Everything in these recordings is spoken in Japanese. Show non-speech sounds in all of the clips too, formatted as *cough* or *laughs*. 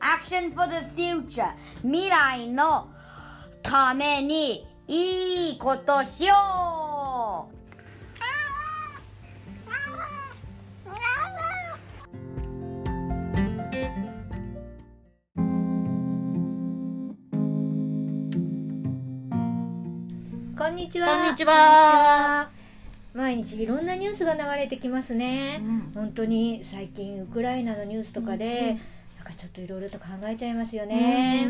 Action for the future 未来のためにいいことしようこんにちは。こんにちは。毎日いろんなニュースが流れてきますね。本当に最近ウクライナのニュースとかで、なんかちょっといろいろと考えちゃいますよね。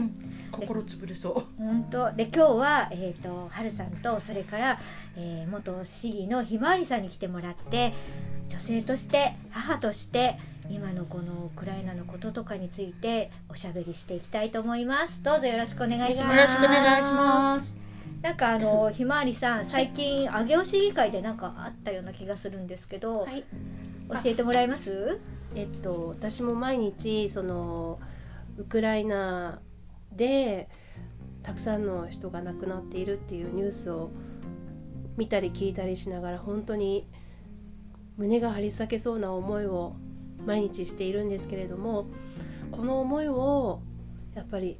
心つぶれそう。本当で今日はえっ、とはるさんとそれから、えー元市議のひまわりさんに来てもらって女性として母として今のこのウクライナのこととかについておしゃべりしていきたいと思います。どうぞよろしくお願いします。よろしくお願いします。なんかあのひまわりさん最近上尾市議会でなんかあったような気がするんですけど、はい、教えてもらえます？えっと私も毎日そのウクライナでたくさんの人が亡くなっているっていうニュースを見たり聞いたりしながら本当に胸が張り裂けそうな思いを毎日しているんですけれどもこの思いをやっぱり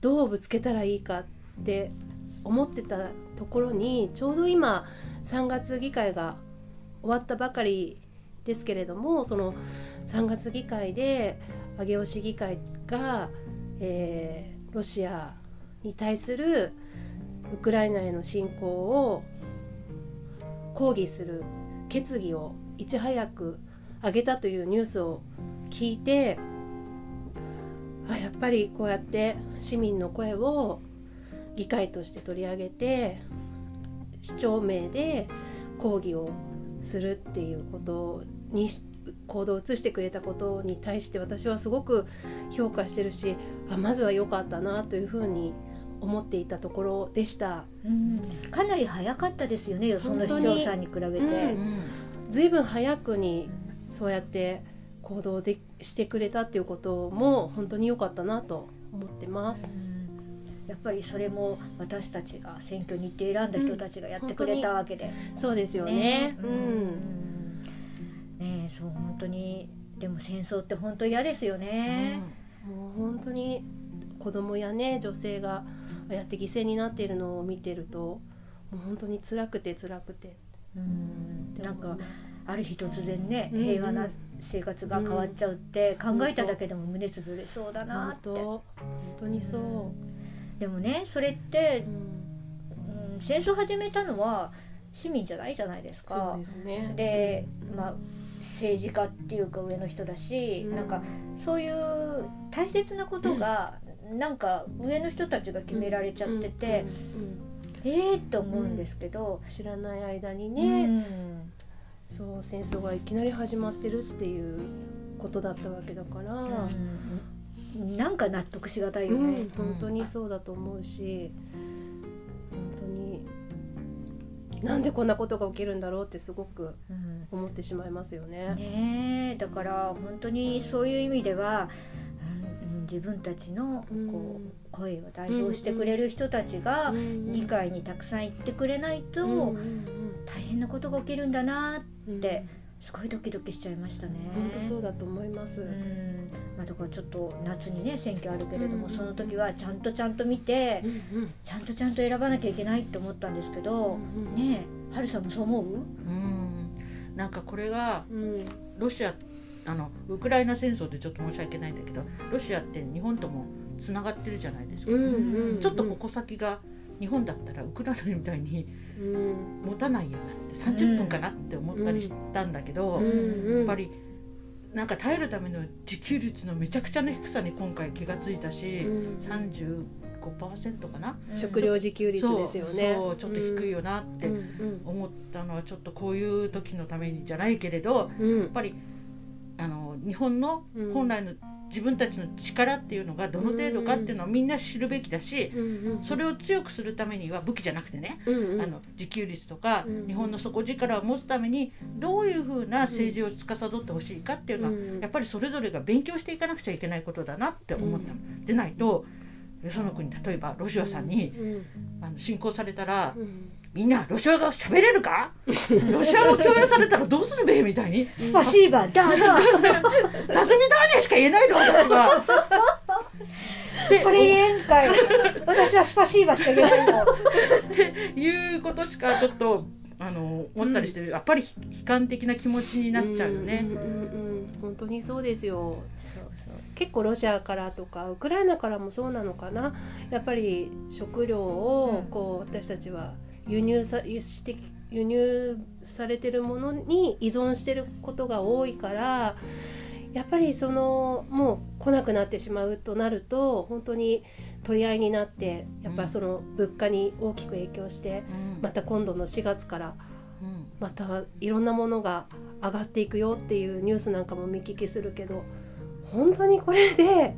どうぶつけたらいいかって思ってたところにちょうど今3月議会が終わったばかりですけれどもその3月議会で上尾市議会が、えーロシアに対するウクライナへの侵攻を抗議する決議をいち早く上げたというニュースを聞いてあやっぱりこうやって市民の声を議会として取り上げて市長名で抗議をするっていうことに行動を移してくれたことに対して私はすごく評価してるしあまずは良かったなというふうに思っていたところでした。うん、かなり早かったですよねよその市長さんに比べて。うんずいぶん早くにそうやって行動でしてくれたっていうことも本当に良かったなと思ってます。うん。やっぱりそれも私たちが選挙に行って選んだ人たちがやってくれたわけで、そうですよね。ううん。んねえそう本当にでも戦争って本当嫌ですよね。もう本当に子供やね女性がああやって犠牲になっているのを見てるともう本当に辛くて辛くてうんなんかある日突然ねうん平和な生活が変わっちゃうって考えただけでも胸つぶれそうだなって。本当にそう。でもねそれってう、んうん、戦争始めたのは市民じゃないじゃないですそかう。ですね。でまあ政治家っていうか上の人だし、うん。なんかそういう大切なことが、なんか上の人たちが決められちゃってて、ええと思うんですけど、知らない間にうね、ん。そう戦争がいきなり始まってるっていうことだったわけだから、うん。なんか納得しがたいようんね。本当にそうだと思うしなんでこんなことが起きるんだろうってすごくうん。思ってしまいますよね。ねえ。だから本当にそういう意味では、自分たちのうん。こう声を代表してくれる人たちがうん。議会にたくさん行ってくれないと大変なことが起きるんだなうん。ってすごいドキドキしちゃいましたね。本当そうだと思います。うんまあ、だからちょっと夏にね選挙あるけれども、うんその時はちゃんとちゃんと見てうんうん。ちゃんとちゃんと選ばなきゃいけないって思ったんですけど、うんねえはるさんもそう思う？うん。なんかこれがうん。ロシアあのウクライナ戦争でちょっと申し訳ないんだけどロシアって日本ともつながってるじゃないですか、うんうんちょっと矛先が日本だったらウクライナみたいにうん。持たないようになって30分かなって思ったりしたんだけど、うん。やっぱりなんか耐えるための自給率のめちゃくちゃな低さに今回気がついたし、うん。35%かな、食料自給率ですよね。そうちょっと低いよなって思ったのはちょっとこういう時のためにじゃないけれどうん。やっぱりあの日本のうん本来の自分たちの力っていうのがどの程度かっていうのをみんな知るべきだしそれを強くするためには武器じゃなくてねあの自給率とかうん日本の底力を持つためにどういうふうな政治を司ってほしいかっていうのはうんやっぱりそれぞれが勉強していかなくちゃいけないことだなって思ったの。でないとよその国例えばロシアさんにうん。あの侵攻されたらうんみんなロシア語喋れるか？*laughs* ロシア語共有されたらどうするべ？みたいに。スパシーバだだ「ダズミダーネ」しか言えないの私は。で *laughs* それ言えんかよ私はスパシーバしか言えないの。っていうことしかちょっとあの思ったりして、やっぱり悲観的な気持ちになっちゃうよね。んうんうんうん。本当にそうですよ。そうそう。結構ロシアからとかウクライナからもそうなのかな。やっぱり食料をうん。こう私たちは輸入さ輸して輸入されてるものに依存してることが多いからやっぱりそのもう来なくなってしまうとなると本当に取り合いになってやっぱその物価に大きく影響してうん。また今度の4月からうん。またいろんなものが上がっていくよっていうニュースなんかも見聞きするけど本当にこれで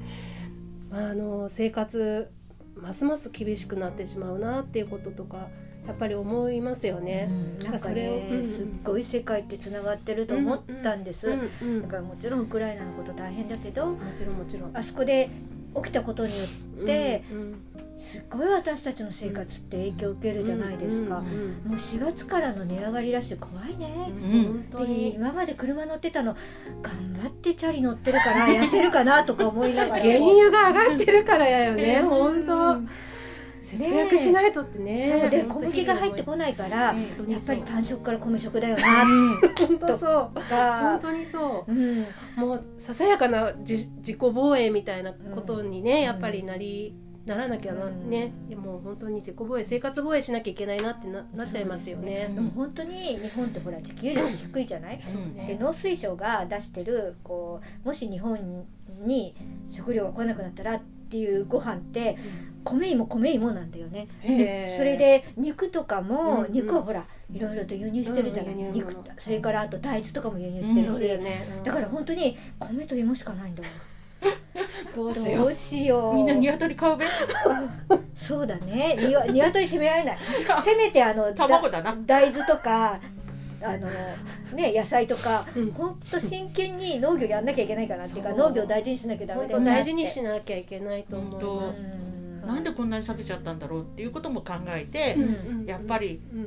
あの生活ますます厳しくなってしまうなっていうこととかやっぱり思いますよね。なんかそれをねうん。すっごい世界ってつながってると思ったんです、うんうんだからもちろんウクライナのこと大変だけどもちろんもちろん。あそこで起きたことによってうんうん。すっごい私たちの生活って影響を受けるじゃないですか、うんうんもう4月からの値上がりラッシュ怖いね、うん。本当でに今まで車乗ってたの頑張ってチャリ乗ってるから痩せるかなとか思いながら原油が上がってるからやよね、うん。本当節約しないとってね。そうで小麦が入ってこい。ないから、やっぱりパン食から米食だよな本当そう。本、当にそう。うん、もうささやかな自自己防衛みたいなことにね、やっぱりなりならなきゃな、うん。ねでも本当に自己防衛生活防衛しなきゃいけないなってななっちゃいますよね。でも本当に日本ってほら自給率低いじゃない、うん。で農水省が出してるこうもし日本に食料が来なくなったらっていうご飯って米芋米芋なんだよね。それで肉とかも、肉はほらいろいろと輸入してるじゃない、肉物それからあと大豆とかも輸入してるし、だから本当に米と芋しかないんだわ *laughs* どうしよう。どうしよう。みんな鶏買うべ。そうだね。鶏締められない。せめてあの大豆とかあのね野菜とかうん。本当真剣に農業やんなきゃいけないかなっていうか農業を大事にしなきゃダメ本だよなって当大事にしなきゃいけないと思います。うん。なんでこんなに下げちゃったんだろうっていうことも考えて、うん。やっぱりうん。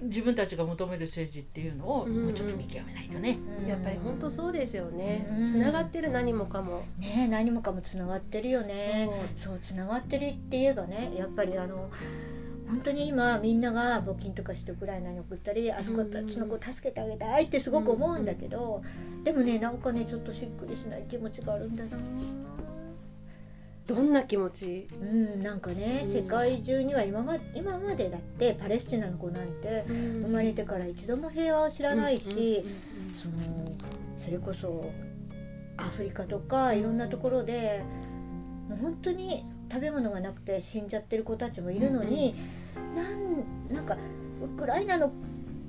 うん。自分たちが求める政治っていうのをうん。もうちょっと見極めないとね。うん。やっぱり本当そうですよね。うん。つながってる何もかも。ね何もかもつながってるよね。そう。つながってるって言えばねやっぱりあの本当に今みんなが募金とかしてウクライナに送ったりあそこたちの子助けてあげたいってすごく思うんだけど、でもねなんかねちょっとしっくりしない気持ちがあるんだなどんな気持ち？うんなんかねうん。世界中には今ま今までだってパレスチナの子なんて生まれてから一度も平和を知らないし、そのそれこそアフリカとかいろんなところで本当に食べ物がなくて死んじゃってる子たちもいるのに、なんなんかウクライナの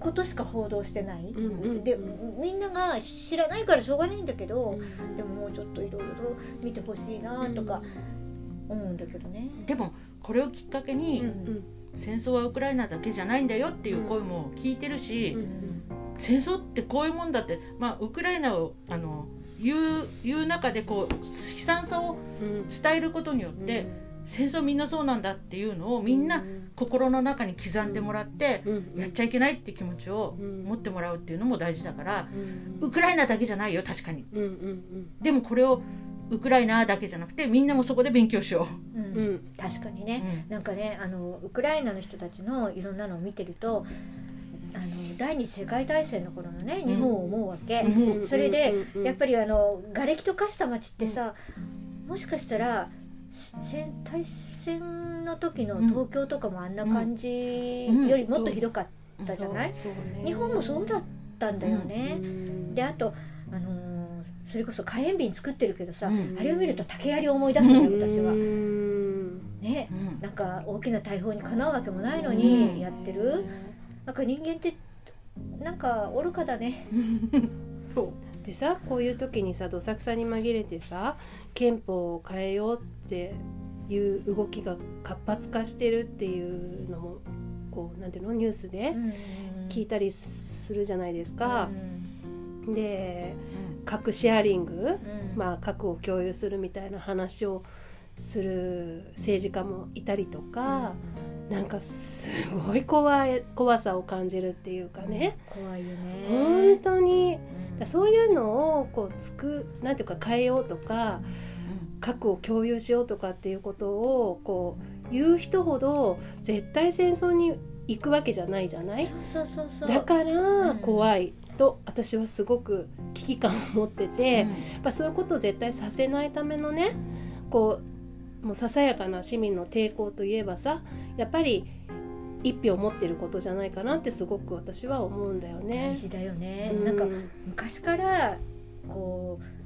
ことしか報道してない、うんうんでみんなが知らないからしょうがないんだけど、うん。でももうちょっといろいろと見てほしいなとか思うんだけどね。でもこれをきっかけに、戦争はウクライナだけじゃないんだよっていう声も聞いてるし、うん戦争ってこういうもんだって、まあ、ウクライナをあの言う言う中でこう悲惨さをうん。伝えることによって、戦争みんなそうなんだっていうのをみんな心の中に刻んでもらって、うん。やっちゃいけないって気持ちをうん持ってもらうっていうのも大事だから、うん。ウクライナだけじゃないよ確かに。でもこれをウクライナだけじゃなくてみんなもそこで勉強しよう。んうん。うん。確かにう、ね、なんかねあのウクライナの人たちのいろんなのを見てるとあの第二次世界大戦の頃のね日本を思うわけ、うん。それでうん。やっぱりあの瓦礫と化した町ってさ、もしかしたら戦大戦の時の東京とかもあんな感じよりもっとひどかったじゃない、日本もそうだったんだよね、うん。であとあのーそれこそ火炎瓶作ってるけどさ、うん。あれを見ると竹槍を思い出すのよ私は。う。んね。うん。なんか大きな大砲にかなうわけもないのうん。にやってる、なんか人間ってなんか愚かだね。*laughs* そうでさこういう時にさどさくさに紛れてさ憲法を変えようっていう動きが活発化してるっていうのもこうなんていうのニュースで聞いたりするじゃないですか。で核シェアリング、まあ、核を共有するみたいな話をする政治家もいたりとか、なんかすごい怖い怖さを感じるっていうかね、怖いよね。本当にうんそういうのをこうつくなんていうか変えようとか核を共有しようとかっていうことをこう言う人ほど絶対戦争に行くわけじゃないじゃない？そうそうそうそう。だからん。怖いと私はすごく危機感を持ってて、やっぱそういうことを絶対させないためのねこうもうささやかな市民の抵抗といえばさやっぱり一票持ってることじゃないかなってすごく私は思うんだよ大ね。事だよね、うなんか昔からこう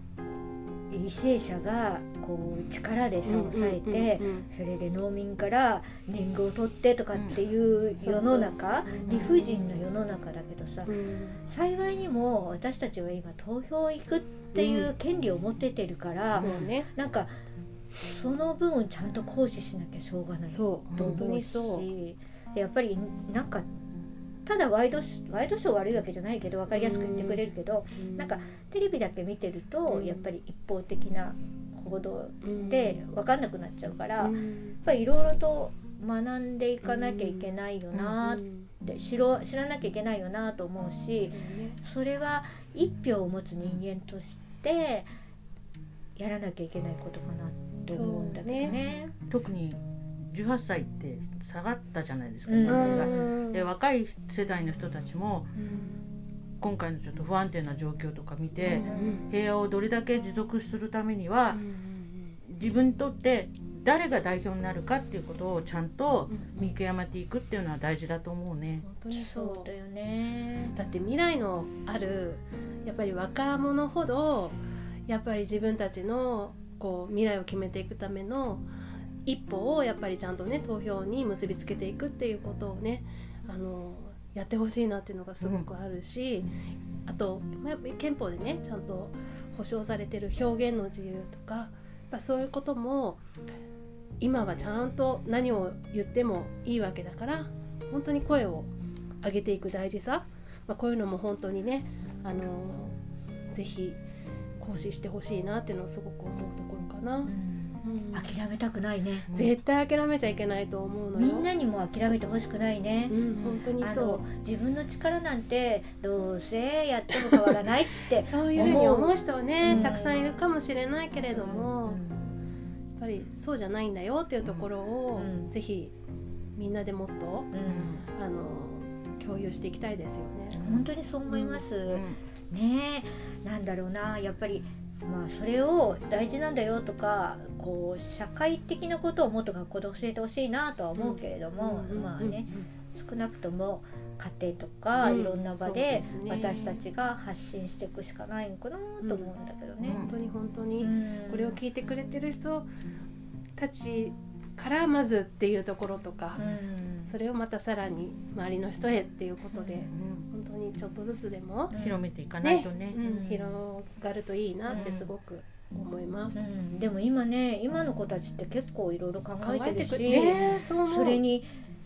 為政者がこう力でさ抑えて、それで農民から年貢を取ってとかっていう世の中、うん。理不尽な世の中だけどさ、うん。幸いにも私たちは今投票行くっていう権利を持っててるから、なんかその分をちゃんと行使しなきゃしょうがないと思う。しでやっぱりなんかただワイドシワイドショー悪いわけじゃないけど分かりやすく言ってくれるけど、なんかテレビだけ見てると、うん。やっぱり一方的な報道うん。で分かんなくなっちゃうから、やっうんぱりいろいろと学んでいかなきゃいけないよなうんって知ろ知らなきゃいけないよなと思うそうしね。それは一票を持つ人間としてやらなきゃいけないことかなって思うんだけどね。特に18歳って下がったじゃないですか、うん。年齢が。うん。で若い世代の人たちも今回のちょっと不安定な状況とか見て、うん。平和をどれだけ持続するためには、うん自分にとって誰が代表になるかっていうことをちゃんとうん。見極めていくっていうのは大事だと思うね。本当にそうだよね。だって未来のあるやっぱり若者ほどやっぱり自分たちのこう未来を決めていくための一歩をやっぱりちゃんとね投票に結びつけていくっていうことをねあのやってほしいなっていうのがすごくあるし、あとまあやっぱり憲法でねちゃんと保障されてる表現の自由とかやそういうことも今はちゃんと何を言ってもいいわけだから本当に声を上げていく大事さ、まあ、こういうのも本当にねあのぜひ行使してほしいなっていうのはすごく思うところかな、うん。諦めたくないね。絶対諦めちゃいけないと思うのよ。みんなにも諦めてほしくないね。うん本当にそあの自分の力なんてどうせやっても変わらないってう *laughs* そういうふうに思う人はねう。んたくさんいるかもしれないけれども、うん。やっぱりそうじゃないんだよっていうところを、うん。ぜひみんなでもっとうん。あの共有していきたいですよね。本当にそう思います。うん。ねえなんだろうなやっぱりまあそれを大事なんだよとかこう社会的なことをもっと学校で教えてほしいなとは思うけれども、うんまあね、少なくとも家庭とかうん。いろんな場で私たちが発信していくしかないのかなと思うんだけどね。本当に本当に、うん。これを聞いてくれてる人たちからまずっていうところとか、うん。それをまたさらに周りの人へっていうことで、うん本当にちょっとずつでも、広めていかないとね。広がるといいなってすごく思います。うん。でも今ね今の子たちって結構いろいろ考考えてる。し、ねそれに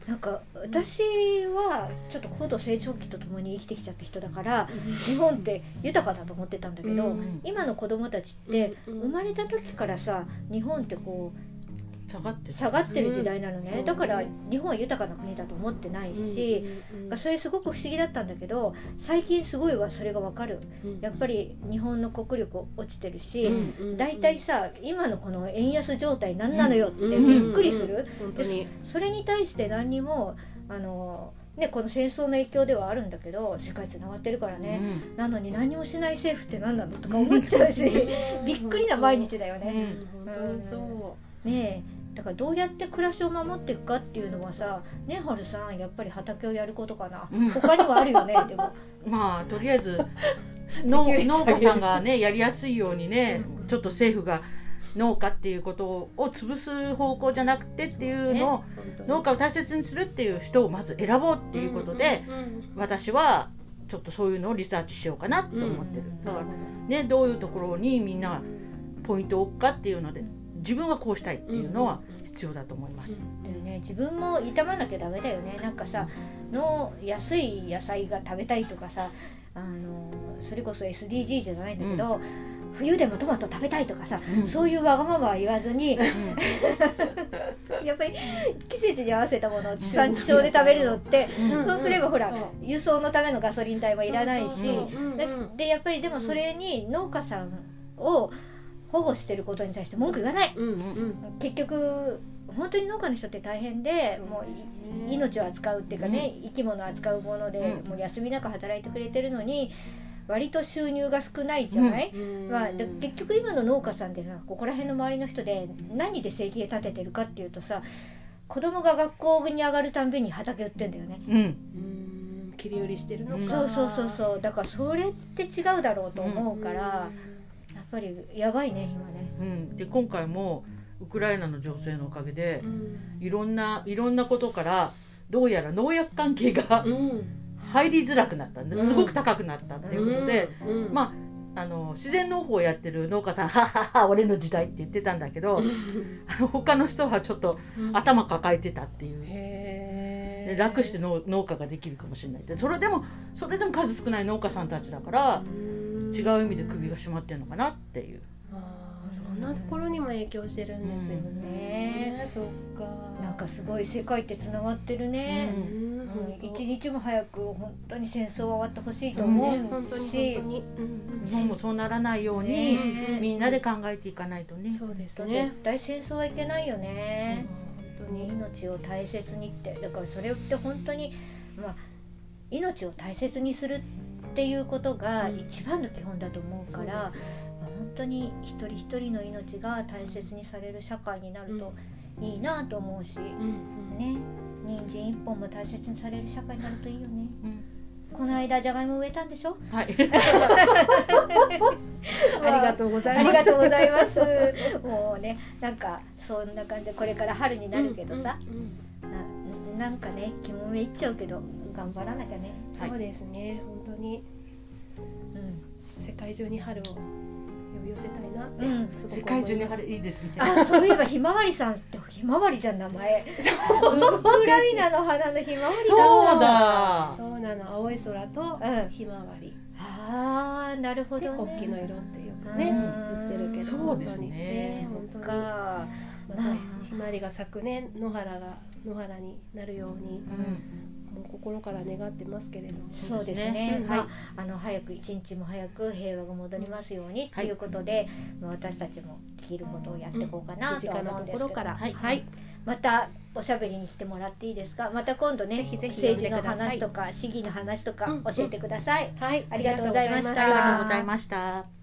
なんか私はちょっと高度成長期とともに生きてきちゃった人だから日本って豊かだと思ってたんだけど、うん。今の子供たちってうん。生まれた時からさ日本ってこう下がって下がってる時代なのね、うん。だから日本は豊かな国だと思ってないし、うんそれすごく不思議だったんだけど最近すごいわそれがわかる。うんやっぱり日本の国力落ちてるし、うん大体さ今のこの円安状態何なのよってうんびっくりする、本当に。それに対して何にもあの、ね、この戦争の影響ではあるんだけど世界つながってるからね、なのに何もしない政府って何なのとか思っちゃうしびっくりな毎日だようね。ん。本当にそう。ねえだからどうやって暮らしを守っていくかっていうのはさねはるさんやっぱり畑をやることかな、うん。他にもあるよねでも。*laughs* まあとりあえず *laughs* 農家さんがねやりやすいようにねうん。ちょっと政府が農家っていうことを潰す方向じゃなくてっていうのを農家を大切にするっていう人をまず選ぼうっていうことで私はちょっとそういうのをリサーチしようかなと思ってる。うんだからねどういうところにみんながポイントを置くかっていうので自分はこうしたいっていうのは必要だと思います。だよね、自分も傷まなきゃダメだよね。なんかさの安い野菜が食べたいとかさあのそれこそ SDG じゃないんだけど、冬でもトマト食べたいとかさ、うん。そういうわがままは言わずにうん。*laughs* やっぱり季節に合わせたものを地産地消で食べるのってうん。そうすればほら輸送のためのガソリン代もいらないし。でやっぱりでもそれに農家さんを保護してることに対して文句言わない。うんうん結局本当に農家の人って大変でもうい命を扱うっていうかね、生き物を扱うもので、うん。もう休みなく働いてくれてるのに割と収入が少ないじゃない、うん。まあ、で結局今の農家さんってさここら辺の周りの人で何で生計立ててるかっていうとさ子供が学校に上がるたんびに畑売ってんだよね。うん。うん。切り売りしてるのか。そうそうそうそう。だからそれって違うだろうと思うから、やっぱりやばいね今ね。うん、で今回もウクライナの女性のおかげでうん。いろんないろんなことからどうやら農薬関係がうん。入りづらくなったんうん。ですごく高くなったっていうことで、うん。まあの自然農法をやってる農家さん「はっはっは俺の時代」って言ってたんだけどあの他の人はちょっとうん。頭抱えてたっていう。で楽して農農家ができるかもしれないって。それでもそれでも数少ない農家さんたちだからうん違う意味で首が締まってるのかなっていう。あーそんなところにも影響してるんですよね、そっか。なんかすごい世界ってつながってるね。うん。うん。本当一日も早く本当に戦争は終わってほしいと思ね。本当うにし本当に、うん。日本もそうならないように、ね。みんなで考えていかないとね。そうです絶ね、対戦争はいけないよね、本当に命を大切にって。だからそれって本当にまあ命を大切にするっていうことが一番の基本だと思うから、まあ本当に一人一人の命が大切にされる社会になるといいなと思うし、うんうん。ね人参一本も大切にされる社会になるといいよね。うん。この間じゃがいも植えたんでしょ？はい。*laughs* ありがとうござあいます。りがとうございます。もうね、なんかそんな感じでこれから春になるけどさ、うんうんななんかね、気もめいっちゃうけど頑張らなきゃね。はい。そうですね。本当にうん。世界中に春を呼び寄せたいなって、うんすごく思います世界中に晴れいいですね。あ、そういえばひまわりさんってひまわりじゃん名前。ウクライナの花のひまわりそうだ。そうなの青い空とうんひまわりああ、なるほでどね。国旗の色っていうかう言ってるけどそうですね本当にね本当にか。またひまわりが咲くね野原が野原になるようにうん。もう心から願ってますけれどもそうですね。うんまあ、あの早く一日も早く平和が戻りますようにとはい。いうことで、まあ私たちもできることをやっていこうかなと思うんですけど。ところから。はい。はい。またおしゃべりに来てもらっていいですか？また今度ね政治の話とか市議の話とかうん。教えてください、はい。ありがとうございました。ありがとうございました。